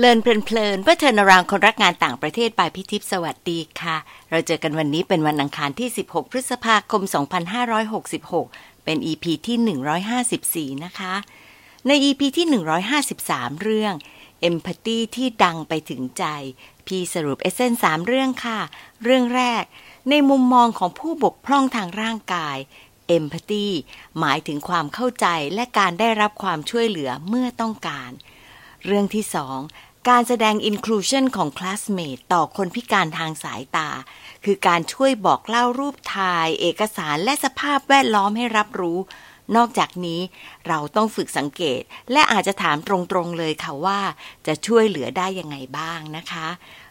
เลินเพลินเพื่อเทนรางคนรักงานต่างประเทศปายพิทิพสวัสดีค่ะ เราเจอกันวันนี้เป็นวันอังคารที่ 16 พฤษภาคม 2566 เป็น EP ที่ 154 นะคะ ใน EP ที่ 153 เรื่อง Empathy ที่ดังไปถึงใจ พี่สรุปเอเซนสามเรื่องค่ะ เรื่องแรก ในมุมมองของผู้บกพร่องทางร่างกาย Empathy หมายถึงความเข้าใจและการได้รับความช่วยเหลือเมื่อต้องการ เรื่องที่สอง การแสดง inclusion ของ classmate ต่อคนพิการทางสายตา คือการช่วยบอกเล่ารูปถ่าย เอกสารและสภาพแวดล้อมให้รับรู้ นอกจากนี้เราต้องฝึกสังเกต และอาจจะถามตรงๆเลยค่ะว่า จะช่วยเหลือได้ยังไงบ้างนะคะ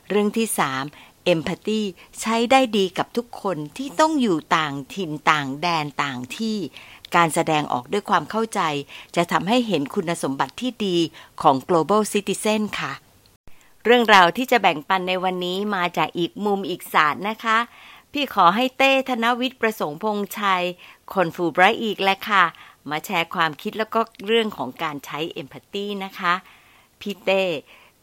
เรื่องที่ 3 Empathy ใช้ได้ดีกับทุกคนที่ต้องอยู่ต่างถิ่นต่างแดนต่างที่ การแสดงออกด้วยความเข้าใจ จะทำให้เห็นคุณสมบัติที่ดีของ global citizen ค่ะ เรื่องราวที่จะแบ่งปันในวันนี้มาจากอีกมุมอีกศาสตร์นะคะ พี่ขอให้เต้ธนวิทย์ประสงค์พงชัย คนฟูไบรท์อีกแหละค่ะ มาแชร์ความคิดแล้วก็เรื่องของการใช้ Empathy นะคะ พี่เต้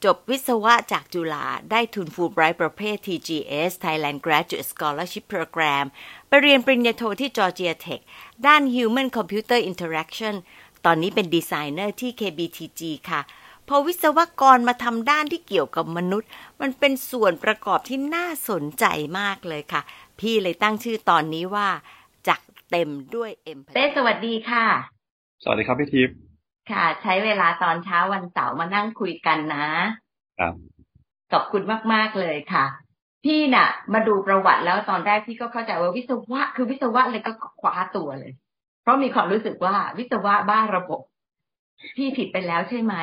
จบวิศวะจากจุฬาได้ทุนฟูไบรท์ประเภท TGS Thailand Graduate Scholarship Program ไปเรียนปริญญาโทที่ Georgia Tech ด้าน Human Computer Interaction ตอนนี้เป็นดีไซเนอร์ที่ KBTG ค่ะ พอวิศวกรมาทำด้านที่เกี่ยวกับมนุษย์ มันเป็นส่วนประกอบที่น่าสนใจมากเลยค่ะ พี่เลยตั้งชื่อตอนนี้ว่า จักเต็มด้วย Empathy เต้สวัสดีค่ะ สวัสดีครับพี่ทิพย์ค่ะ ใช้เวลาตอนเช้าวันเสาร์มานั่งคุยกันนะครับขอบคุณมาก ๆ เลยค่ะ พี่น่ะ มาดูประวัติแล้วตอนแรกพี่ก็เข้าใจว่าวิศวะ คือวิศวะเลยก็คว้าตัวเลย เพราะมีความรู้สึกว่าวิศวะบ้าระบบ พี่ผิดไปแล้วใช่ไหม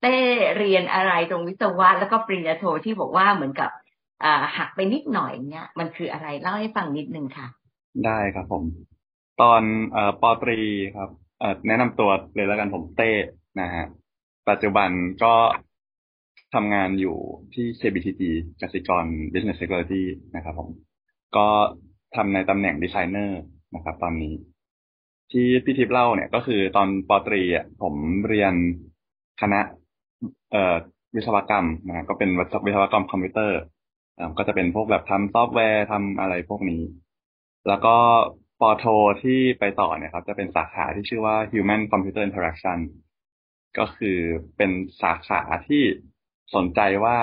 เต้เรียนอะไรตรงวิศวะแล้วก็ปริญญาโทที่บอกว่าเหมือนกับหักไปนิดหน่อยเนี่ยมันคืออะไรเล่าให้ฟังนิดนึงค่ะ ได้ครับผม ตอนอปอตรีครับแนะนำตัวเลยแล้วกันผมเต้นะฮะปัจจุบันก็ทำงานอยู่ที่ KBTG กสิกร Business Technology นะครับผม ก็ทำในตำแหน่งดีไซเนอร์นะครับ ตอนนี้ ที่พี่ทิพย์เล่าเนี่ยก็คือตอนปอตรีอะผมเรียนคณะ เอ่อวิศวกรรมนะก็เป็นวิศวกรรมคอมพิวเตอร์อ่าก็จะเป็นพวกแบบทำซอฟต์แวร์ทำอะไรพวกนี้ แล้วก็ปอโทที่ไปต่อเนี่ยครับ จะเป็นสาขาที่ชื่อว่า Human Computer Interaction ก็คือเป็นสาขาที่สนใจว่า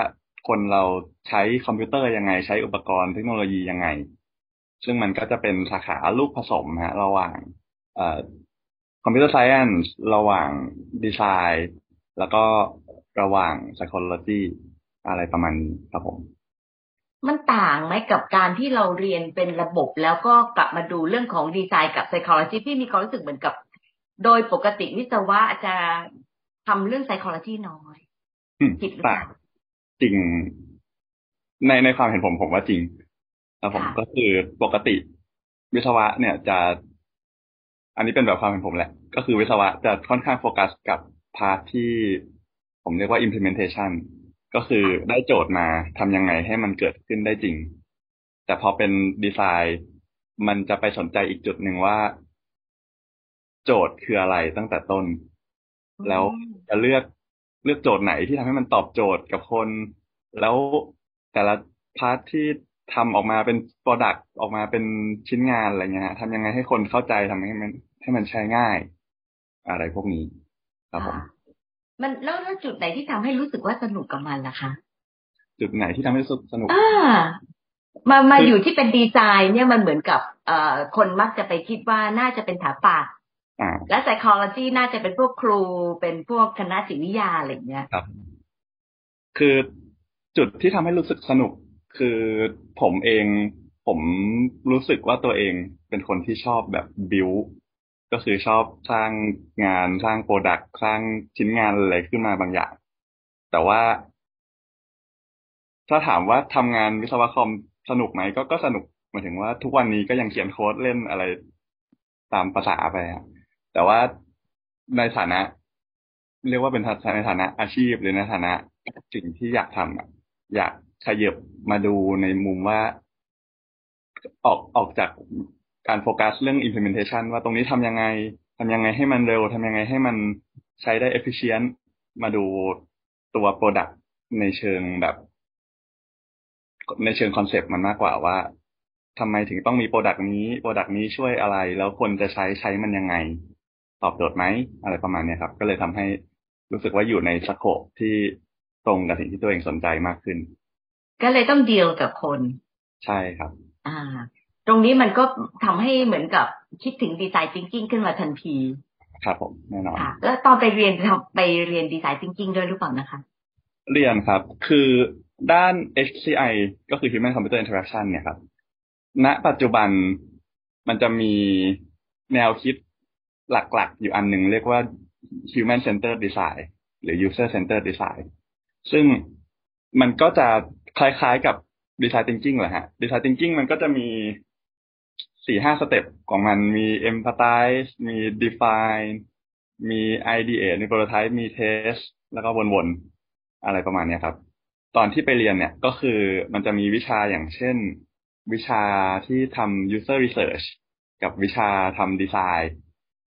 คนเราใช้คอมพิวเตอร์ยังไง ใช้อุปกรณ์เทคโนโลยียังไง ซึ่งมันก็จะเป็นสาขาลูกผสมฮะระหว่าง computer science ระหว่างดีไซน์ แล้วก็ ระหว่าง psychology อะไรประมาณนี้ครับผม มันต่างไหมกับการที่เราเรียนเป็นระบบแล้วก็กลับมาดูเรื่องของดีไซน์กับ psychology พี่มีความรู้สึกเหมือนกับ โดยปกติวิศวะจะทำเรื่อง psychology น้อยอืมผิดหรือเปต่าล่างจริง ในในความเห็นผมผมว่าจริงครับผมค่ะก็คือปกติวิศวะเนี่ยจะ อันนี้เป็นแบบความเห็นผมแหละ ก็คือวิศวะจะค่อนข้างโฟกัสกับ part ที่ ผมเรียกว่า implementation ก็คือได้โจทย์มาทำยังไงให้มันเกิดขึ้นได้จริง แต่พอเป็นดีไซน์มันจะไปสนใจอีกจุดหนึ่งว่า โจทย์คืออะไรตั้งแต่ต้น แล้วจะเลือกเลือกโจทย์ไหนที่ทำให้มันตอบโจทย์กับคน แล้วแต่ละ part ที่ทำออกมาเป็น product ออกมาเป็นชิ้นงานอะไรเงี้ยทำยังไงให้คนเข้าใจทำให้มันให้มันใช้ง่าย อะไรพวกนี้ครับผม มันแล้วแล้วจุดไหนที่ทำให้รู้สึกว่าสนุกกับมันล่ะคะ จุดไหนที่ทำให้รู้สึกสนุกอ่ามามาคืออยู่ที่เป็นดีไซน์เนี่ยมันเหมือนกับ เอ่อคนมักจะไปคิดว่าน่าจะเป็นสถาปัตย์อ่าและ psychology น่าจะเป็นพวกครูเป็นพวกคณะจิตวิทยาอะไรอย่างเงี้ยครับ คือจุดที่ทำให้รู้สึกสนุก คือผมเองผมรู้สึกว่าตัวเองเป็นคนที่ชอบแบบบิว ก็คือชอบสร้างงานสร้างโปรดักต์สร้างชิ้นงานอะไรขึ้นมาบางอย่าง แต่ว่า ถ้าถามว่าทำงานวิศวะคอมสนุกไหมก็ก็สนุกหมายถึงว่าทุกวันนี้ก็ยังเขียนโค้ดเล่นอะไรตามภาษาไปครับแต่ว่าในฐานะ เรียกว่าเป็นในฐานะอาชีพหรือในฐานะสิ่งที่อยากทำอะอยากขยับมาดูในมุมว่าออกออกจาก การโฟกัสเรื่อง implementation ว่าตรงนี้ทำยังไงทำยังไงให้มันเร็วทำยังไงให้มันใช้ได้ efficient มาดูตัว product ในเชิงแบบ ในเชิงคอนเซปต์มันมากกว่าว่าทำไมถึงต้องมี product นี้ product นี้ช่วยอะไร แล้วคนจะใช้ใช้มันยังไง ตอบโจทย์ไหม อะไรประมาณเนี้ยครับ ก็เลยทำให้รู้สึกว่าอยู่ในสโคปที่ตรงกับสิ่งที่ตัวเองสนใจมากขึ้น ก็เลยต้องดีลกับคน ใช่ครับ อ่า ตรงนี้มันก็ทำให้เหมือนกับคิดถึงดีไซน์ thinking ขึ้นมาทันที ครับผมแน่นอนค่ะแล้วตอนไปเรียนไปเรียนดีไซน์ thinking ด้วยหรือเปล่านะคะ เรียนครับ คือด้าน HCI ก็คือ Human Computer Interaction เนี่ยครับ ณ ปัจจุบันมันจะมีแนวคิดหลักๆ อยู่อันหนึ่งเรียกว่า Human Centered Design หรือ User Centered Design ซึ่งมันก็จะคล้ายๆกับ Design Thinking แหละฮะ Design Thinking มันก็จะมี สี่ห้า step ของมันมี Empathize มี Define มี Ideate มี Prototype มี Test แล้วก็วนๆ อะไรประมาณเนี้ยครับ ตอนที่ไปเรียนเนี่ยก็คือมันจะมีวิชาอย่างเช่น วิชาที่ทำ user research กับวิชาทำดีไซน์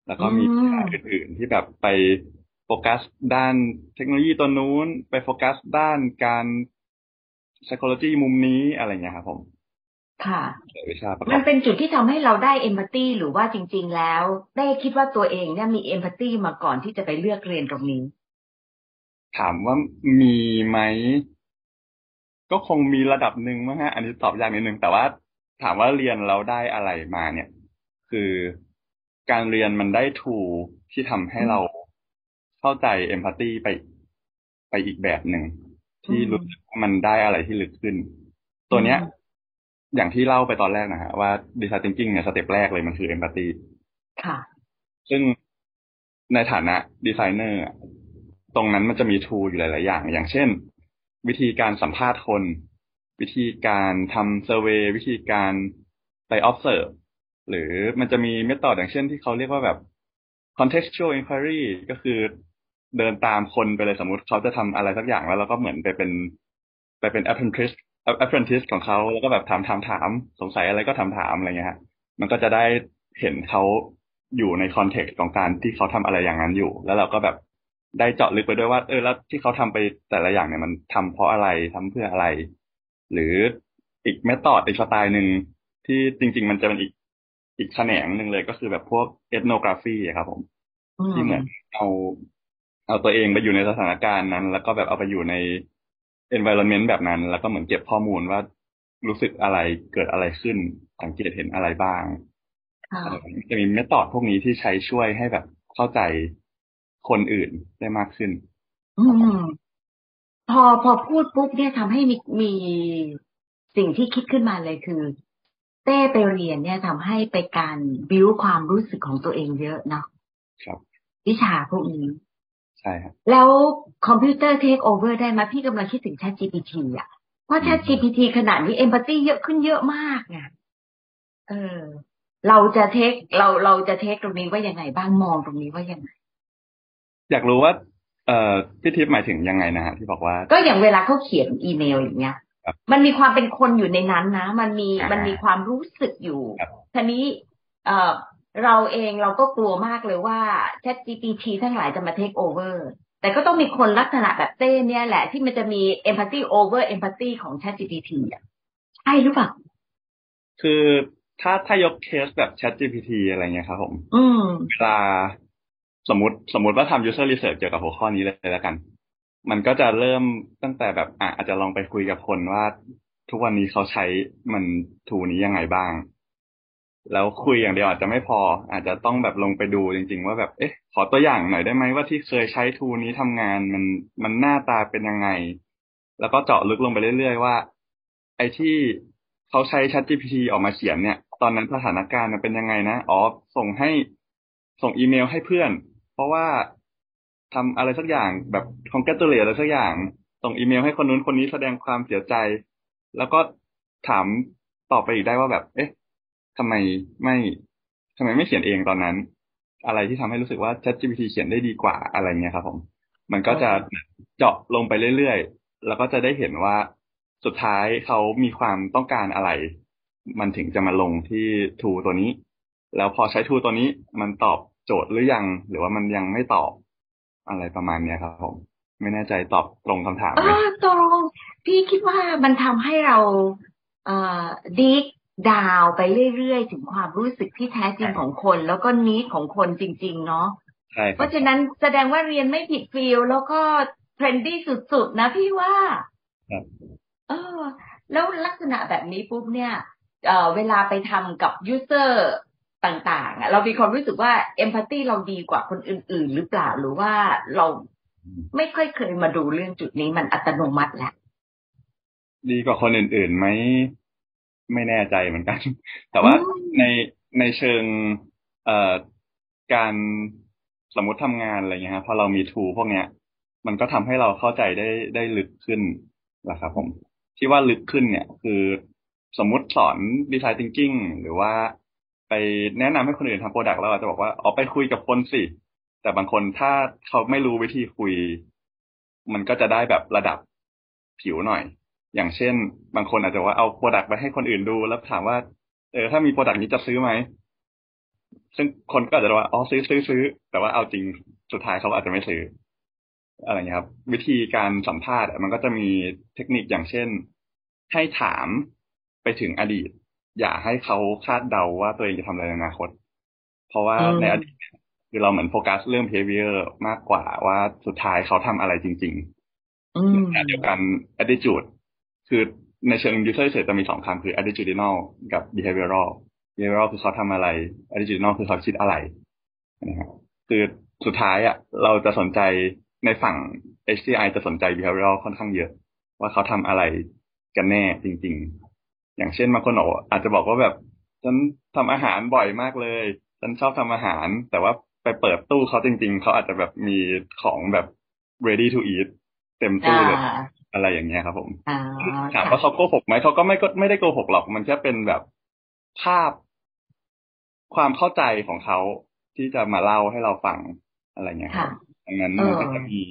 แล้วก็มีวิชาอื่นๆ ที่แบบไปโฟกัสด้านเทคโนโลยีตัวนู้น ไปโฟกัสด้านการ psychology มุมนี้อะไรเงี้ยครับผม ค่ะวิชาประกมัอนบเป็นจุดที่ทำให้เราได้เอมพัตตีหรือว่าจริง ๆ แล้ว ได้คิดว่าตัวเองเนี่ยมีเอมพัตตีมาก่อนที่จะไปเลือกเรียนตรงนี้ ถามว่ามีไหมก็คงมีระดับหนึ่งมั้งฮะอันนี้ตอบยากนิดนึงแต่ว่าถามว่าเรียนเราได้อะไรมาเนี่ย คือการเรียนมันได้ทูที่ทำให้เราเข้าใจเอมพัตตีไปไปอีกแบบหนึ่งที่รู้สึกว่ามันได้อะไรที่ลึกขึ้น ตัวเนี้ย อย่างที่เล่าไปตอนแรกนะฮะว่าดีไซน์ thinking เนี่ยสเต็ปแรกเลยมันคือเอมพัตตีค่ะ ซึ่งในฐานะดีไซเนอร์อะตรงนั้นมันจะมีทูอยู่หลาย ๆ อย่าง อย่างเช่น วิธีการสัมภาษณ์คน วิธีการทำเซอร์เวยวิธีการไป observe หรือมันจะมีเมธอดอย่างเช่นที่เขาเรียกว่าแบบ contextual inquiry ก็คือเดินตามคนไปเลยสมมุติเขาจะทำอะไรสักอย่างแล้วเราก็เหมือนไปเป็น ไปเป็น apprentice apprentice ของเขาแล้วก็แบบถามถามถามสงสัยอะไรก็ถามถามอะไรเงี้ยฮะมันก็จะได้เห็นเขาอยู่ในคอนเท็กซ์ของการที่เขาทำอะไรอย่างนั้นอยู่ แล้วเราก็แบบได้เจาะลึกไปด้วยว่า เออแล้วที่เขาทำไปแต่ละอย่างเนี่ยมันทำเพราะอะไรทำเพื่ออะไร หรืออีกเมธอดอีกสไตล์หนึ่งที่จริง ๆ มันจะเป็นอีกอีกแขนงหนึ่งเลยก็คือแบบพวกเอ t โนกราฟีครับผมอืมที่เหมือนเอาเอาตัวเองไปอยู่ในสถานการณ์นั้น แล้วก็แบบเอาไปอยู่ใน environment แบบนั้น แล้วก็เหมือนเก็บข้อมูลว่ารู้สึกอะไรเกิดอะไรขึ้น สังเกตเห็นอะไรบ้างค่ะเออจะมีเมธอดพวกนี้ที่ใช้ช่วยให้แบบเข้าใจคนอื่นได้มากขึ้น อืม พอพอพูดปุ๊บเนี่ยทำให้มีมีสิ่งที่คิดขึ้นมาเลยคือ เต้ไปเรียนเนี่ยทำให้ไปการบิวความรู้สึกของตัวเองเยอะเนาะครับวิชาพวกนี้ ใช่ครับแล้วคอมพิวเตอร์ take over ได้ไหมพี่กำลังคิดถึง Chat GPT อะเพราะ Chat GPT ขนาดนี้ empathy เยอะขึ้นเยอะมากไงเออ เราจะ take เราเราจะ take ตรงนี้ว่ายังไงบ้างมองตรงนี้ว่ายังไง อยากรู้ว่า เอ่อพี่ทิพย์หมายถึงยังไงนะฮะที่บอกว่า ก็อย่างเวลาเขาเขียนอีเมลอย่างเงี้ยครับมันมีความเป็นคนอยู่ในนั้นนะ มันมีอ่ามัมันมีความรู้สึกอยู่ครับทีนี้ เอ่อ เราเองเราก็กลัวมากเลยว่า Chat GPT ทั้งหลายจะมาเทคโอเวอร์แต่ก็ต้องมีคนลักษณะแบบเต้เนี่ยแหละ ที่มันจะมี empathy over empathy ของ Chat GPT อะใช่หรือเปล่า คือถ้าถ้ายกเคสแบบ Chat GPT อะไรเงี้ยครับผม อืมเวลาสมมติสมมติว่าทำ user research เกี่ยวกับหัวข้อนี้เลยแล้วกัน มันก็จะเริ่มตั้งแต่แบบอะอาจจะลองไปคุยกับคนว่า ทุกวันนี้เขาใช้มันทูนี้ยังไงบ้าง แล้วคุยอย่างเดียวอาจจะไม่พอ อาจจะต้องแบบลงไปดูจริง ๆ ว่าแบบเอ๊ะขอตัวอย่างหน่อยได้ไหมว่าที่เคยใช้ทูนี้ทำงานมันมันหน้าตาเป็นยังไง แล้วก็เจาะลึกลงไปเรื่อยๆว่า ไอ้ที่เขาใช้ ChatGPT ออกมาเขียนเนี่ย ตอนนั้นสถานการณ์มันเป็นยังไงนะอ๋อส่งให้ส่งอีเมลให้เพื่อน เพราะว่าทำอะไรสักอย่างแบบ congratulate อะไรสักอย่าง ส่งอีเมลให้คนนู้นคนนี้แสดงความเสียใจ แล้วก็ถามตอบไปอีกได้ว่าแบบ เอ๊ะ ทำไมไม่ทำไมไม่เขียนเองตอนนั้น อะไรที่ทำให้รู้สึกว่า ChatGPT เขียนได้ดีกว่าอะไรเงี้ยครับผมมันก็จะเจาะลงไปเรื่อยๆ แล้วก็จะได้เห็นว่าสุดท้ายเขามีความต้องการอะไร มันถึงจะมาลงที่ทูตัวนี้ แล้วพอใช้ทูตัวนี้มันตอบโจทย์หรือยัง หรือว่ามันยังไม่ตอบอะไรประมาณเนี้ยครับผมไม่แน่ใจตอบตรงคำถามไหเอมอตรง พี่คิดว่ามันทำให้เราเอ่อดิก ดาวไปเรื่อยๆ ถึงความรู้สึกที่แท้จริงของคน แล้วก็นิดของคนจริง ๆ เนาะใช่คเพรับราะฉะนั้นแสดงว่าเรียนไม่ผิดฟิลแล้วก็เทรนดี้สุดๆ นะพี่ว่าครับเออ แล้วลักษณะแบบนี้ปุ๊บเนี่ยเอ่อเวลาไปทำกับยูเซอร์ต่างๆอะเรามีความรู้สึกว่าเอมพัตตีเราดีกว่าคนอื่น ๆ หรือเปล่าหรือว่าเราไม่ค่อยเคยมาดูเรื่องจุดนี้มันอัตโนมัติแหละดีกว่าคนอื่นๆไหม ไม่แน่ใจเหมือนกัน แต่ว่าอืมในในเชิงเอ่อการสมมติทำงานอะไรเงี้ยฮะพอเรามีทูพวกเนี้ย มันก็ทำให้เราเข้าใจได้ได้ลึกขึ้นแหละครับผมที่ว่าลึกขึ้นเนี่ย คือสมมุติสอน design thinking หรือว่าไปแนะนำให้คนอื่นทำ product เราอาจจะบอกว่าเอาไปคุยกับคนสิ แต่บางคนถ้าเขาไม่รู้วิธีคุย มันก็จะได้แบบระดับผิวหน่อย อย่างเช่น บางคนอาจจะว่าเอา product ไปให้คนอื่นดู แล้วถามว่า เออถ้ามี product นี้จะซื้อไหมซึ่งคนก็อาจจะว่าอ๋อซื้อซื้อซื้อ แต่ว่าเอาจริงสุดท้ายเขาอาจจะไม่ซื้อ อะไรเงี้ยครับ วิธีการสัมภาษณ์อะมันก็จะมีเทคนิคอย่างเช่น ให้ถามไปถึงอดีต อย่าให้เขาคาดเดาว่าตัวเองจะทำอะไรในอนาคต เพราะว่าอืมในอดีตเนี่ยคือเราเหมือนโฟกัสเรื่อง behavior มากกว่าว่าสุดท้ายเขาทำอะไรจริงๆอืมขณะเดียวกัน attitude คือในเชิง user research จะมีสองคำคือ attitudinal กับ behavioral behavioral คือเขาทำอะไร attitudinal คือเขาคิดอะไรนะครับคือสุดท้ายอะเราจะสนใจในฝั่ง HCI จะสนใจ behavioral ค่อนข้างเยอะ ว่าเขาทำอะไรกันแน่จริง ๆ อย่างเช่นบางคนอาจจะบอกว่าแบบฉันทำอาหารบ่อยมากเลยฉันชอบทำอาหาร แต่ว่าไปเปิดตู้เขาจริง ๆ เขาอาจจะแบบมีของแบบ ready to eat เต็มตู้อ่าเลยอะไรอย่างเงี้ยครับ ผมอ่าถามค่ะว่าเขาโกหกไหมเขาก็ไม่ก็ไม่ได้โกหกหรอก มันแค่เป็นแบบภาพความเข้าใจของเขาที่จะมาเล่าให้เราฟังอะไรเงี้ยครัค่ะบดังนั้นเออมันก็จะมี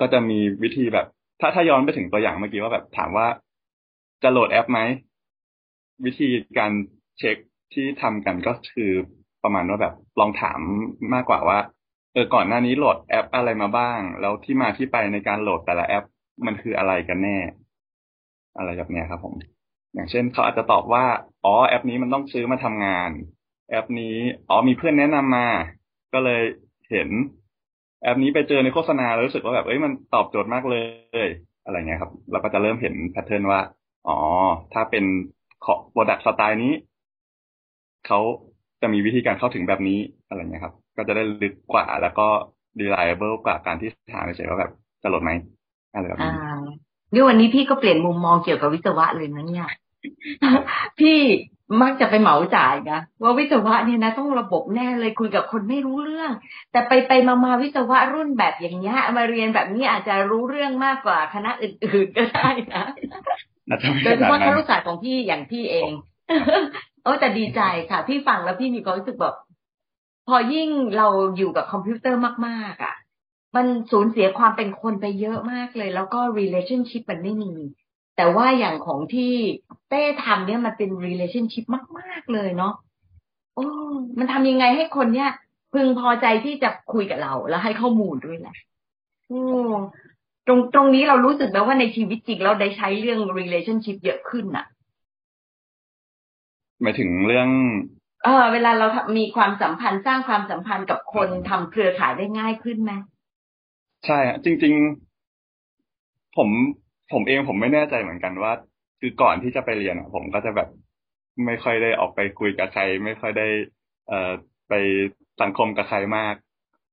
ก็จะมีวิธีแบบ ถ้าถ้าย้อนไปถึงตัวอย่างเมื่อกี้ว่าแบบถามว่าจะโหลดแอปไหมวิธีการเช็คที่ทำกันก็คือประมาณว่าแบบลองถามมากกว่าว่า เออก่อนหน้านี้โหลดแอปอะไรมาบ้าง แล้วที่มาที่ไปในการโหลดแต่ละแอปมันคืออะไรกันแน่ อะไรแบบเนี้ยครับ ผม อย่างเช่นเขาอาจจะตอบว่าอ๋อแอปนี้มันต้องซื้อมาทำงาน แอปนี้อ๋อมีเพื่อนแนะนำมา ก็เลยเห็น แอปนี้ไปเจอในโฆษณาแล้วรู้สึกว่าแบบเอ้ยมันตอบโจทย์มากเลยอะไรเงี้ยครับ เราก็จะเริ่มเห็น pattern ว่า อ๋อ ถ้าเป็นของ product สไตล์นี้เขาจะมีวิธีการเข้าถึงแบบนี้อะไรเงี้ยครับ ก็จะได้ลึกกว่า แล้วก็ reliable กว่าการที่ถามเฉยๆว่าแบบจะโหลดไหมอะไรแบบอ่านี้นี่วันนี้พี่ก็เปลี่ยนมุมมองเกี่ยวกับวิศวะเลยนะเนี่ยพี่มักจะไปเหมาจ่ายนะว่าวิศวะเนี่ยนะต้องระบบแน่เลยคุยกับคนไม่รู้เรื่อง แต่ไปไปมามาวิศวะรุ่นแบบอย่างเงี้ยมาเรียนแบบนี้อาจจะรู้เรื่องมากกว่าคณะอื่นๆก็ได้นะอาจจะไม่โดขยเฉนาดพาะคนั้นรุศาสตร์ของพี่อย่างพี่เองโอ้แต่ดีใจค่ะ พี่ฟังแล้วพี่มีความรู้สึกแบบ พอยิ่งเราอยู่กับคอมพิวเตอร์มากๆอะ มันสูญเสียความเป็นคนไปเยอะมากเลย แล้วก็ relationship มันไม่มี แต่ว่าอย่างของที่เต้ทำเนี่ยมันเป็น relationship มาก ๆ เลยเนาะโอ้มันทำยังไงให้คนเนี่ย พึงพอใจที่จะคุยกับเรา แล้วให้ข้อมูลด้วยแหละโอ้ตรงตรงนี้เรารู้สึกไหมว่าในชีวิตจริงเราได้ใช้เรื่อง relationship เยอะขึ้นอะหมายถึงเรื่อง เออเวลาเราทำมีความสัมพันธ์สร้างความสัมพันธ์กับคนทำเครือข่ายได้ง่ายขึ้นไหมใช่อะจริง ๆ ผมผมเองผมไม่แน่ใจเหมือนกันว่า คือก่อนที่จะไปเรียนอะผมก็จะแบบไม่ค่อยได้ออกไปคุยกับใคร ไม่ค่อยได้ เอ่อไปสังคมกับใครมาก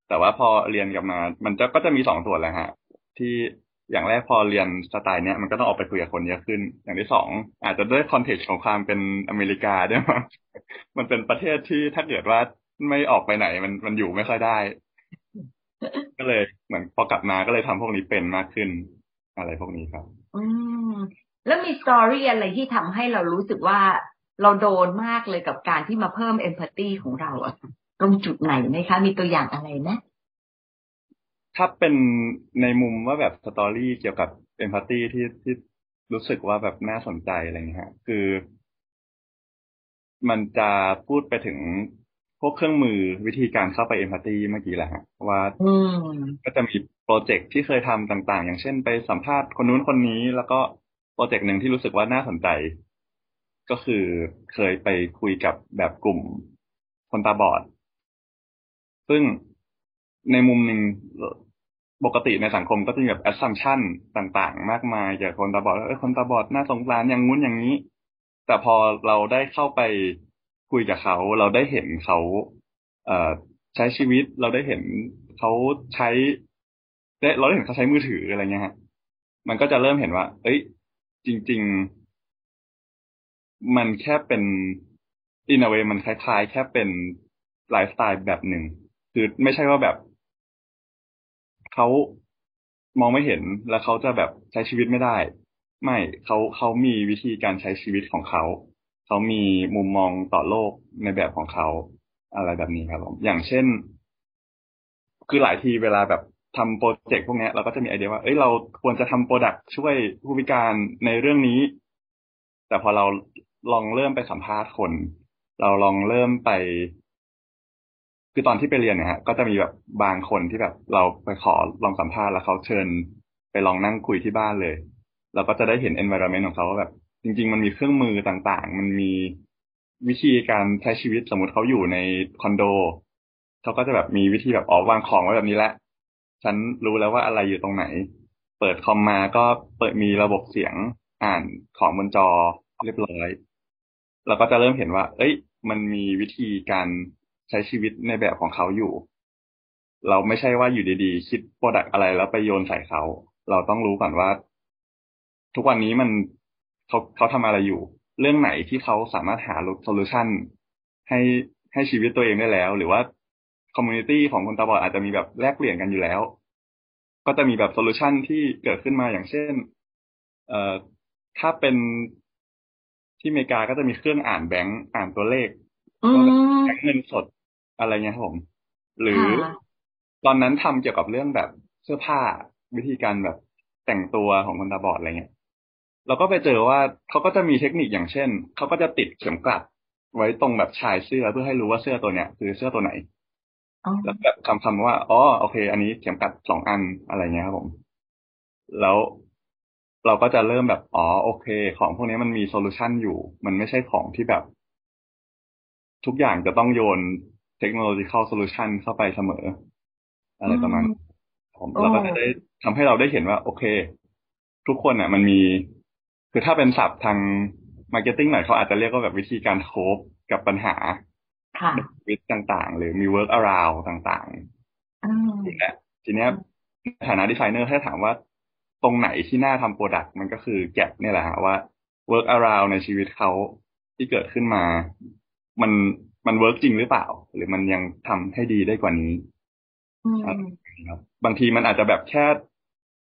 แต่ว่าพอเรียนกลับมา มันจะก็จะมีสองส่วนแหละฮะ ที่ อย่างแรกพอเรียนสไตล์เนี้ยมันก็ต้องออกไปคุยกับคนเยอะขึ้น อย่างที่สองอาจจะด้วย context ของความเป็นอเมริกาด้วยมั้งมันเป็นประเทศที่ถ้าเกิดว่าไม่ออกไปไหนมันมันอยู่ไม่ค่อยได้ ก็เลยเหมือนพอกลับมาก็เลยทำพวกนี้เป็นมากขึ้น อะไรพวกนี้ครับ อืมแล้วมี story อะไรที่ทำให้เรารู้สึกว่าเราโดนมากเลยกับการที่มาเพิ่ม empathy ของเราอะตรงจุดไหนไหมคะ มีตัวอย่างอะไรไหม ถ้าเป็นในมุมว่าแบบสตอรี่เกี่ยวกับเอมพัตตีที่ที่รู้สึกว่าแบบน่าสนใจอะไรเงี้ยฮะคือ มันจะพูดไปถึงพวกเครื่องมือวิธีการเข้าไปเอมพัตตีเมื่อกี้แหละฮะว่าก็จะมีโปรเจกต์ที่เคยทำต่างๆ อย่างเช่นไปสัมภาษณ์คนนู้นคนนี้แล้วก็โปรเจกต์หนึ่งที่รู้สึกว่าน่าสนใจ ก็คือเคยไปคุยกับแบบกลุ่มคนตาบอด ซึ่ง ในมุมหนึ่งปกติในสังคมก็จะมีแบบ assumption ต่างๆ มากมายเกี่ยวกับคนตาบอดเออคนตาบอดน่าสงสารอย่างงู้นอย่างนี้ แต่พอเราได้เข้าไปคุยกับเขา เราได้เห็นเขาเออใช้ชีวิตเราได้เห็นเขาใช้ได้เราได้เห็นเขาใช้มือถืออะไรเงี้ยฮะมันก็จะเริ่มเห็นว่า เอ้ย จริง ๆ มันแค่เป็นอินเวมันคล้าย ๆ แค่เป็นไลฟ์สไตล์แบบหนึ่งคือไม่ใช่ว่าแบบ เขามองไม่เห็นแล้วเขาจะแบบใช้ชีวิตไม่ได้ ไม่เขาเขามีวิธีการใช้ชีวิตของเขาเขามีมุมมองต่อโลกในแบบของเขาอะไรแบบนี้ครับผมอย่างเช่น คือหลายทีเวลาแบบทำโปรเจกต์พวกนี้เราก็จะมีไอเดียว่าเอ้ยเราควรจะทำ product ช่วยผู้พิการในเรื่องนี้ แต่พอเราลองเริ่มไปสัมภาษณ์คน เราลองเริ่มไป คือตอนที่ไปเรียนเนี่ยฮะก็จะมีแบบบางคนที่แบบเราไปขอลองสัมภาษณ์แล้วเขาเชิญไปลองนั่งคุยที่บ้านเลย เราก็จะได้เห็น environment ของเขาว่าแบบ จริง ๆ มันมีเครื่องมือต่างๆ มันมีวิธีการใช้ชีวิตสมมติเขาอยู่ในคอนโดเขาก็จะแบบมีวิธีแบบออกวางของไว้แบบนี้แหละ ฉันรู้แล้วว่าอะไรอยู่ตรงไหน เปิดคอมมาก็เปิดมีระบบเสียงอ่านของบนจอเรียบร้อยเราก็จะเริ่มเห็นว่า เอ้ย มันมีวิธีการ ใช้ชีวิตในแบบของเขาอยู่ เราไม่ใช่ว่าอยู่ดีๆ คิด product อะไรแล้วไปโยนใส่เขา เราต้องรู้ก่อนว่า ทุกวันนี้มันเขาเขาทำอะไรอยู่ เรื่องไหนที่เขาสามารถหา solution ให้ให้ชีวิตตัวเองได้แล้ว หรือว่า community ของคนตาบอดอาจจะมีแบบแลกเปลี่ยนกันอยู่แล้ว ก็จะมีแบบ solution ที่เกิดขึ้นมาอย่างเช่น เอ่อถ้าเป็นที่อเมริกาก็จะมีเครื่องอ่านแบงก์อ่านตัวเลขแบงก์เงินสด อะไรเงี้ยครับผม หรือตอนนั้นทำเกี่ยวกับเรื่องแบบเสื้อผ้าวิธีการแบบแต่งตัวของคนตาบอดอะไรเงี้ยเราก็ไปเจอว่าเขาก็จะมีเทคนิคอย่างเช่นเขาก็จะติดเข็มกลัดไว้ตรงแบบชายเสื้อเพื่อให้รู้ว่าเสื้อตัวเนี้ยคือเสื้อตัวไหนแล้วแบบคำคำว่าอ๋อโอเค อันนี้เข็มกลัดสองอันอะไรเงี้ยครับผม แล้วเราก็จะเริ่มแบบอ๋อโอเค ของพวกนี้มันมี solution อยู่ มันไม่ใช่ของที่แบบ ทุกอย่างจะต้องโยน เทคโนโลยีเข้า solution เข้าไปเสมอ อะไรประมาณผมเราก็จะได้ทำให้เราได้เห็นว่า โอเค ทุกคนอะ มันมี คือถ้าเป็นศัพท์ทาง marketing หน่อยเขาอาจจะเรียกว่าแบบวิธีการ cope กับปัญหาวิธีต่างๆ หรือมี workaround ต่างๆนี่แหละทีเนี้ยฐานะดีไซเนอร์ถ้าถามว่าตรงไหนที่น่าทำ product มันก็คือ gap นี่แหละฮะว่า workaround ในชีวิตเขาที่เกิดขึ้นมา มัน มัน work จริงหรือเปล่า หรือมันยังทำให้ดีได้กว่านี้ครับบางทีมันอาจจะแบบแค่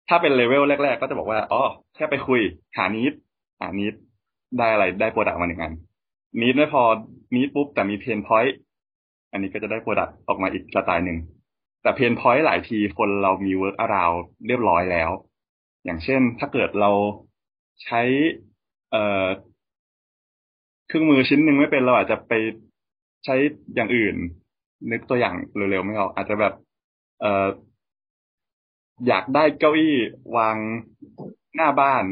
ถ้าเป็นเลเวลแรก ๆ ก็จะบอกว่าอ๋อแค่ไปคุย หา need หา need ได้อะไรได้ product มาหนึ่งอัน need ไม่พอ need ปุ๊บแต่มี pain point อันนี้ก็จะได้ product ออกมาอีกสไตล์หนึ่งแต่ pain point หลายทีคนเรามี workaround เรียบร้อยแล้ว อย่างเช่น ถ้าเกิดเราใช้ เอ่อเครื่องมือชิ้นหนึ่งไม่เป็นเราอาจจะไป ใช้อย่างอื่น นึกตัวอย่างเร็วๆไม่ออกอาจจะแบบ เอออยากได้เก้าอี้วางหน้าบ้าน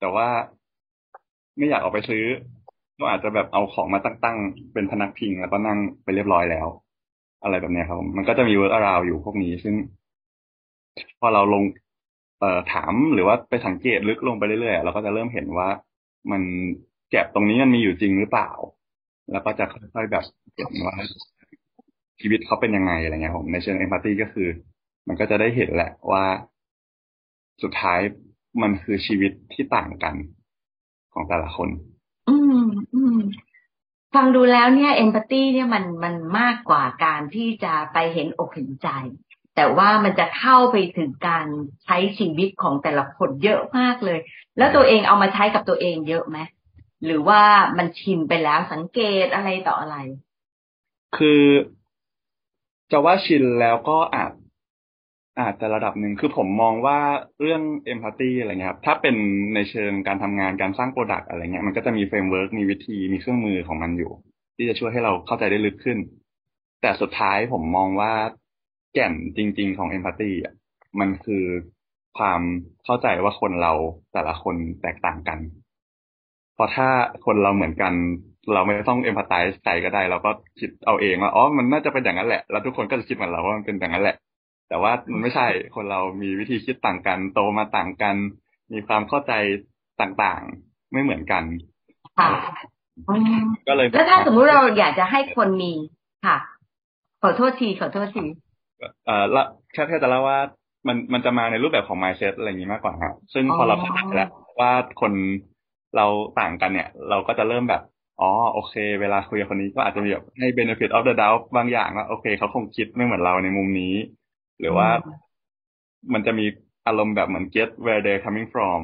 แต่ว่าไม่อยากออกไปซื้อ ก็อาจจะแบบเอาของมาตั้งๆเป็นพนักพิงแล้วก็นั่งไปเรียบร้อยแล้ว อะไรแบบนี้ครับมันก็จะมี workaround อยู่พวกนี้ ซึ่ง พอเราลงเอ่อถามหรือว่าไปสังเกตลึกลงไปเรื่อยๆเราก็จะเริ่มเห็นว่ามันแก็บตรงนี้มันมีอยู่จริงหรือเปล่า แล้วก็จะค่อยๆแบบเห็นว่าชีวิตเขาเป็นยังไงอะไรเงี้ยผมในเชิงเอมพัตตีก็คือ มันก็จะได้เห็นแหละว่าสุดท้ายมันคือชีวิตที่ต่างกันของแต่ละคน อืมอืมฟังดูแล้วเนี่ยเอมพัตตีเนี่ยมันมันมากกว่าการที่จะไปเห็นอกเห็นใจ แต่ว่ามันจะเข้าไปถึงการใช้ชีวิตของแต่ละคนเยอะมากเลย แล้วตัวเองเอามาใช้กับตัวเองเยอะไหม หรือว่ามันชินไปแล้วสังเกตอะไรต่ออะไร คือจะว่าชินแล้วก็อาจอาจจะระดับหนึ่งคือผมมองว่าเรื่อง empathy อะไรเงี้ยครับถ้าเป็นในเชิงการทำงานการสร้าง product อะไรเงี้ยมันก็จะมี framework มีวิธีมีเครื่องมือของมันอยู่ ที่จะช่วยให้เราเข้าใจได้ลึกขึ้น แต่สุดท้ายผมมองว่าแก่นจริง ๆ ของเอมพัตตีอะมันคือความเข้าใจว่าคนเราแต่ละคนแตกต่างกัน พอถ้าคนเราเหมือนกัน เราไม่ต้องเอมพัตไตส์ใจก็ได้ เราก็คิดเอาเองว่าอ๋อมันน่าจะเป็นอย่างนั้นแหละ แล้วทุกคนก็จะคิดเหมือนเราว่ามันเป็นอย่างนั้นแหละ แต่ว่ามันไม่ใช่คนเรามีวิธีคิดต่างกัน โตมาต่างกัน มีความเข้าใจต่างๆ ไม่เหมือนกันค่ะก็เลยแล้วถ้าสมมุติเราอยากจะให้คนมีค่ะ ขอโทษทีขอโทษทีเอ่อละแค่แค่จะเล่าว่ามันมันจะมาในรูปแบบของ mindset อะไรอย่างนี้มากกว่าครับซึ่งพอเราเข้าใจแล้วว่าคน เราต่างกันเนี่ย เราก็จะเริ่มแบบ อ๋อโอเค เวลาคุยกับคนนี้ก็อาจจะมีแบบให้ benefit of the doubt บางอย่างว่าโอเคเขาคงคิดไม่เหมือนเราในมุมนี้ หรือว่ามันจะมีอารมณ์แบบเหมือน get where they're coming from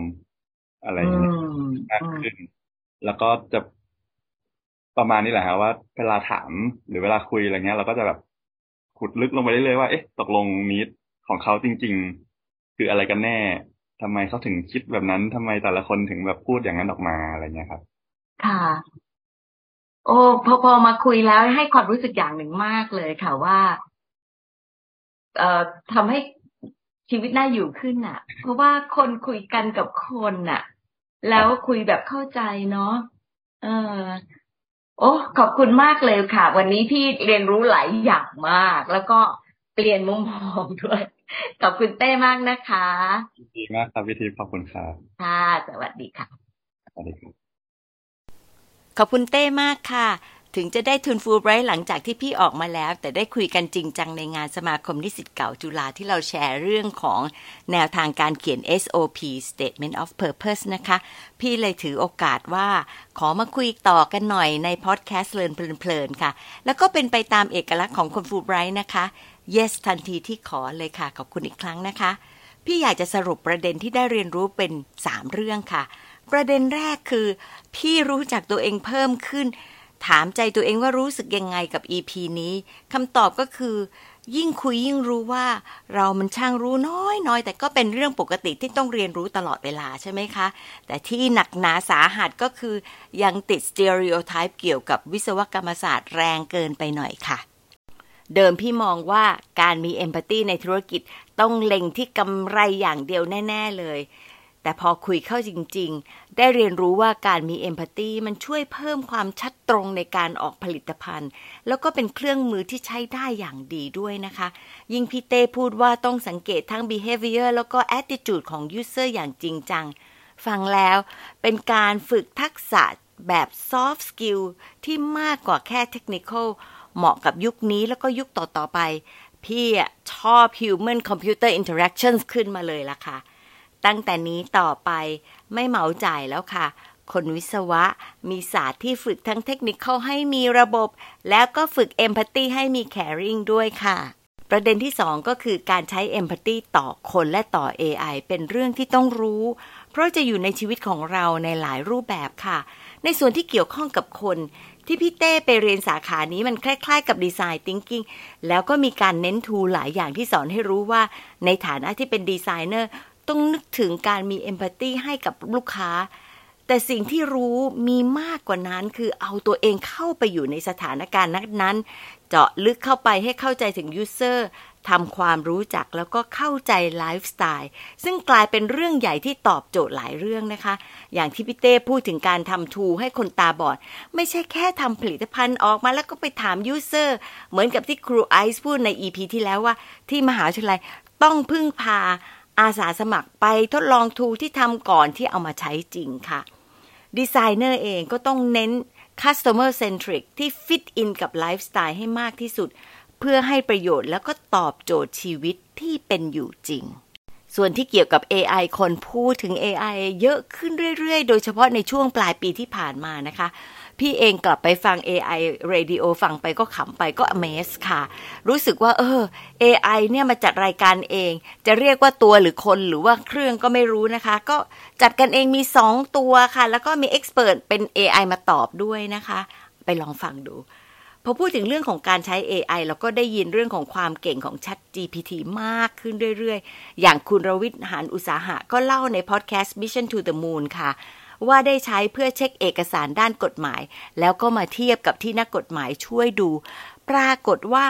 อะไรอย่างเงี้ยมากขึ้น แล้วก็จะประมาณนี้แหละครับว่าเวลาถามหรือเวลาคุยอะไรเงี้ย เราก็จะแบบขุดลึกลงไปเรื่อยๆว่าเอ๊ะตกลงนิดของเขาจริง ๆ คืออะไรกันแน่ ทำไมเขาถึงคิดแบบนั้นทำไมแต่ละคนถึงแบบพูดอย่างนั้นออกมาอะไรเงี้ยครับ ค่ะ โอ้พอพอมาคุยแล้วให้ความรู้สึกอย่างหนึ่งมากเลยค่ะว่า เอ่อทำให้ชีวิตน่าอยู่ขึ้นอะ เพราะว่าคนคุยกันกับคนอะ แล้วคุยแบบเข้าใจเนาะเออโอ้ขอบคุณมากเลยค่ะ วันนี้พี่เรียนรู้หลายอย่างมาก แล้วก็ เปลี่ยนมุมมองด้วย ขอบคุณเต้มากนะคะดีมากครับวิธีขอบคุณครับค่ะสวัสดีค่ะสวัสดีครับขอบคุณเต้มากค่ะ ถึงจะได้ทุนฟูลไบรท์หลังจากที่พี่ออกมาแล้ว แต่ได้คุยกันจริงจังในงานสมาคมนิสิตเก่าจุฬาที่เราแชร์เรื่องของแนวทางการเขียน SOP Statement of Purpose นะคะ พี่เลยถือโอกาสว่า ขอมาคุยต่อกันหน่อยในพอดแคสต์เลินเพลินๆค่ะ แล้วก็เป็นไปตามเอกลักษณ์ของคนฟูลไบรท์นะคะ yes ทันทีที่ขอเลยค่ะ ขอบคุณอีกครั้งนะคะ พี่อยากจะสรุปประเด็นที่ได้เรียนรู้เป็น 3 เรื่องค่ะ ประเด็นแรกคือ พี่รู้จักตัวเองเพิ่มขึ้น ถามใจตัวเองว่ารู้สึกยังไงกับ EP นี้คำตอบก็คือ ยิ่งคุยยิ่งรู้ว่า เรามันช่างรู้น้อยน้อยแต่ก็เป็นเรื่องปกติที่ต้องเรียนรู้ตลอดเวลาใช่ไหมคะ แต่ที่หนักหนาสาหัสก็คือ ยังติดสเตอริโอไทป์เกี่ยวกับวิศวกรรมศาสตร์แรงเกินไปหน่อยค่ะ เดิมพี่มองว่าการมีเอมพัตตีในธุรกิจต้องเล็งที่กำไรอย่างเดียวแน่ ๆเลย แต่พอคุยเข้าจริง ๆ ได้เรียนรู้ว่าการมีเอมพัตตีมันช่วยเพิ่มความชัดตรงในการออกผลิตภัณฑ์ แล้วก็เป็นเครื่องมือที่ใช้ได้อย่างดีด้วยนะคะ ยิ่งพี่เต้พูดว่าต้องสังเกตทั้ง behavior แล้วก็ attitude ของ user อย่างจริงจัง ฟังแล้วเป็นการฝึกทักษะแบบ soft skill ที่มากกว่าแค่ technical เหมาะกับยุคนี้แล้วก็ยุคต่อๆไป พี่ชอบ human computer interactions ขึ้นมาเลยล่ะค่ะ ตั้งแต่นี้ต่อไปไม่เหมาจ่ายแล้วค่ะ คนวิศวะมีศาสตร์ที่ฝึกทั้งเทคนิคเข้าให้มีระบบ แล้วก็ฝึกเอมพัตตีให้มีแคริงด้วยค่ะประเด็นที่สองก็คือการใช้เอมพัตตีต่อคนและต่อ AI เป็นเรื่องที่ต้องรู้ เพราะจะอยู่ในชีวิตของเราในหลายรูปแบบค่ะ ในส่วนที่เกี่ยวข้องกับคน ที่พี่เต้ไปเรียนสาขานี้มันคล้าย ๆ กับดีไซน์ทิงกิ้งแล้วก็มีการเน้นทูหลายอย่างที่สอนให้รู้ว่า ในฐานะที่เป็นดีไซเนอร์ต้องนึกถึงการมี empathy ให้กับลูกค้า แต่สิ่งที่รู้มีมากกว่านั้นคือเอาตัวเองเข้าไปอยู่ในสถานการณ์นั้นเจาะลึกเข้าไปให้เข้าใจถึง user ทำความรู้จักแล้วก็เข้าใจไลฟ์สไตล์ซึ่งกลายเป็นเรื่องใหญ่ที่ตอบโจทย์หลายเรื่องนะคะ อย่างที่พี่เต้พูดถึงการทำ tool ให้คนตาบอด ไม่ใช่แค่ทำผลิตภัณฑ์ออกมาแล้วก็ไปถาม user เหมือนกับที่ครูไอซ์พูดใน EP ที่แล้วว่า ที่มหาวิทยาลัยต้องพึ่งพาอาสาสมัครไปทดลองทูที่ทำก่อนที่เอามาใช้จริงค่ะ ดีไซเนอร์เองก็ต้องเน้น customer centric ที่ fit in กับไลฟ์สไตล์ให้มากที่สุด เพื่อให้ประโยชน์แล้วก็ตอบโจทย์ชีวิตที่เป็นอยู่จริง ส่วนที่เกี่ยวกับ AI คนพูดถึง AI เยอะขึ้นเรื่อย ๆ โดยเฉพาะในช่วงปลายปีที่ผ่านมานะคะ พี่เองกลับไปฟัง AI radio ฟังไปก็ขำไปก็ amaze ค่ะ รู้สึกว่า เออ AI เนี่ยมาจัดรายการเอง จะเรียกว่าตัวหรือคนหรือว่าเครื่องก็ไม่รู้นะคะ ก็จัดกันเองมีสองตัวค่ะ แล้วก็มี expert เป็น AI มาตอบด้วยนะคะ ไปลองฟังดู พอพูดถึงเรื่องของการใช้ AI เราก็ได้ยินเรื่องของความเก่งของ Chat GPT มากขึ้นเรื่อยๆ อย่างคุณรวิทย์หานอุตสาหะ ก็เล่าในพอดแคสต์ Mission to the Moon ค่ะ ว่าได้ใช้เพื่อเช็คเอกสารด้านกฎหมาย แล้วก็มาเทียบกับที่นักกฎหมายช่วยดู ปรากฏว่า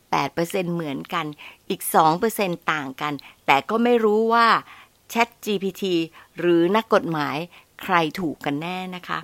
98%เหมือนกัน อีก 2%ต่างกัน แต่ก็ไม่รู้ว่า Chat GPT หรือนักกฎหมายใครถูกกันแน่นะคะ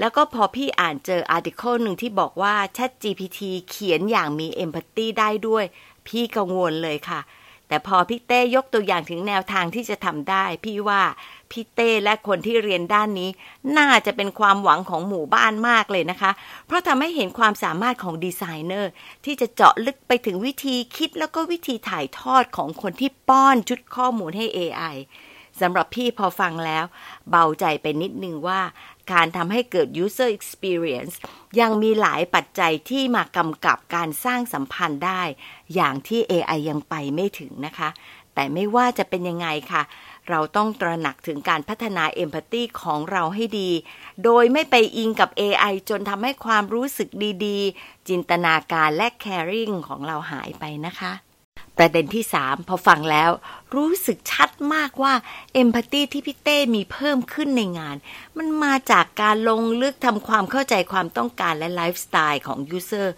แล้วก็พอพี่อ่านเจออาร์ติเคิลหนึ่งที่บอกว่า Chat GPT เขียนอย่างมีเอมพัตตีได้ด้วย พี่กังวลเลยค่ะ แต่พอพี่เต้ยกตัวอย่างถึงแนวทางที่จะทำได้ พี่ว่าพี่เต้และคนที่เรียนด้านนี้ น่าจะเป็นความหวังของหมู่บ้านมากเลยนะคะ เพราะทำให้เห็นความสามารถของดีไซเนอร์ ที่จะเจาะลึกไปถึงวิธีคิดแล้วก็วิธีถ่ายทอดของคนที่ป้อนชุดข้อมูลให้ AI สำหรับพี่พอฟังแล้ว เบาใจไปนิดนึงว่าการทำให้เกิด user experience ยังมีหลายปัจจัยที่มากำกับการสร้างสัมพันธ์ได้ อย่างที่ AI ยังไปไม่ถึงนะคะ แต่ไม่ว่าจะเป็นยังไงค่ะ เราต้องตระหนักถึงการพัฒนา empathy ของเราให้ดี โดยไม่ไปอิงกับ AI จนทำให้ความรู้สึกดีๆ จินตนาการและ caring ของเราหายไปนะคะ ประเด็นที่3พอฟังแล้ว รู้สึกชัดมากว่า empathy ที่พี่เต้มีเพิ่มขึ้นในงาน มันมาจากการลงลึกทำความเข้าใจความต้องการและไลฟ์สไตล์ของ user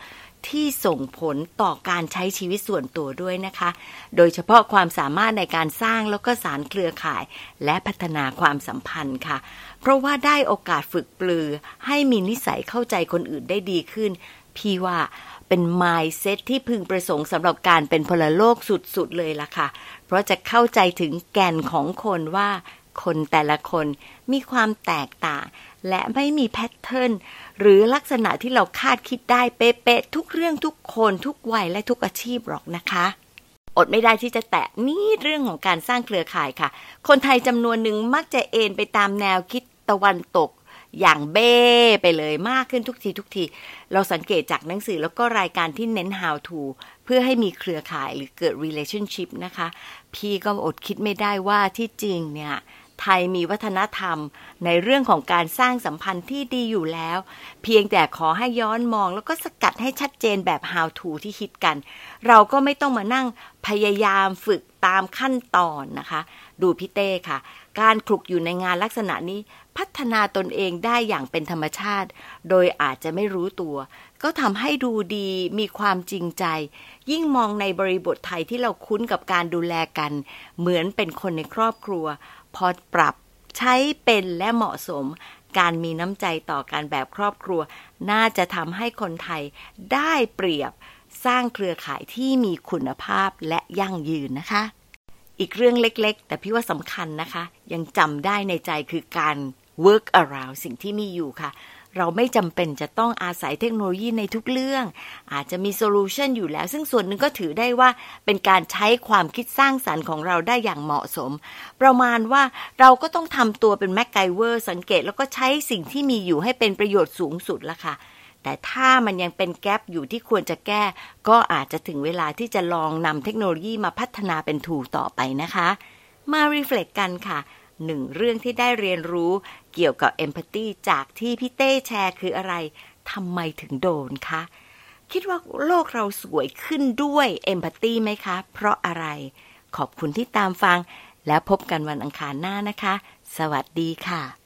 ที่ส่งผลต่อการใช้ชีวิตส่วนตัวด้วยนะคะ โดยเฉพาะความสามารถในการสร้างแล้วก็สารเครือข่าย และพัฒนาความสัมพันธ์ค่ะ เพราะว่าได้โอกาสฝึกปลือ ให้มีนิสัยเข้าใจคนอื่นได้ดีขึ้น พี่ว่า เป็น mindset ที่พึงประสงค์สำหรับการเป็นพลโลกสุดๆเลยล่ะค่ะ เพราะจะเข้าใจถึงแก่นของคนว่าคนแต่ละคนมีความแตกต่าง และไม่มีแพทเทิร์นหรือลักษณะที่เราคาดคิดได้เป๊ะๆทุกเรื่องทุกคนทุกวัยและทุกอาชีพหรอกนะคะอดไม่ได้ที่จะแตะนี่เรื่องของการสร้างเครือข่ายค่ะ คนไทยจำนวนหนึ่งมักจะเอนไปตามแนวคิดตะวันตก อย่างเบ้ไปเลยมากขึ้นทุกทีทุกที เราสังเกตจากหนังสือแล้วก็รายการที่เน้น how to เพื่อให้มีเครือข่ายหรือเกิด relationship นะคะ พี่ก็อดคิดไม่ได้ว่าที่จริงเนี่ยไทยมีวัฒนธรรมในเรื่องของการสร้างสัมพันธ์ที่ดีอยู่แล้ว เพียงแต่ขอให้ย้อนมองแล้วก็สกัดให้ชัดเจนแบบ how to ที่คิดกัน เราก็ไม่ต้องมานั่งพยายามฝึกตามขั้นตอนนะคะ ดูพี่เต้ค่ะ การคลุกอยู่ในงานลักษณะนี้พัฒนาตนเองได้อย่างเป็นธรรมชาติ โดยอาจจะไม่รู้ตัว ก็ทำให้ดูดีมีความจริงใจ ยิ่งมองในบริบทไทยที่เราคุ้นกับการดูแลกัน เหมือนเป็นคนในครอบครัว พอปรับใช้เป็นและเหมาะสม การมีน้ำใจต่อการแบบครอบครัว น่าจะทำให้คนไทยได้เปรียบสร้างเครือข่ายที่มีคุณภาพและยั่งยืนนะคะ อีกเรื่องเล็ก ๆ แต่พี่ว่าสำคัญนะคะ ยังจำได้ในใจคือการ work around สิ่งที่มีอยู่ค่ะ เราไม่จำเป็นจะต้องอาศัยเทคโนโลยีในทุกเรื่อง อาจจะมีโซลูชันอยู่แล้ว ซึ่งส่วนหนึ่งก็ถือได้ว่าเป็นการใช้ความคิดสร้างสรรค์ของเราได้อย่างเหมาะสม ประมาณว่าเราก็ต้องทำตัวเป็นแมกไกเวอร์สังเกตแล้วก็ใช้สิ่งที่มีอยู่ให้เป็นประโยชน์สูงสุดละค่ะ แต่ถ้ามันยังเป็นแกลบอยู่ที่ควรจะแก้ ก็อาจจะถึงเวลาที่จะลองนำเทคโนโลยีมาพัฒนาเป็นทูต่อไปนะคะ มารีเฟล็กกันค่ะหนึ่งเรื่องที่ได้เรียนรู้เกี่ยวกับ Empathy จากที่พี่เต้แชร์คืออะไรทำไมถึงโดนคะคิดว่าโลกเราสวยขึ้นด้วย Empathy ไหมคะ เพราะอะไร ขอบคุณที่ตามฟัง แล้วพบกันวันอังคารหน้านะคะ สวัสดีค่ะ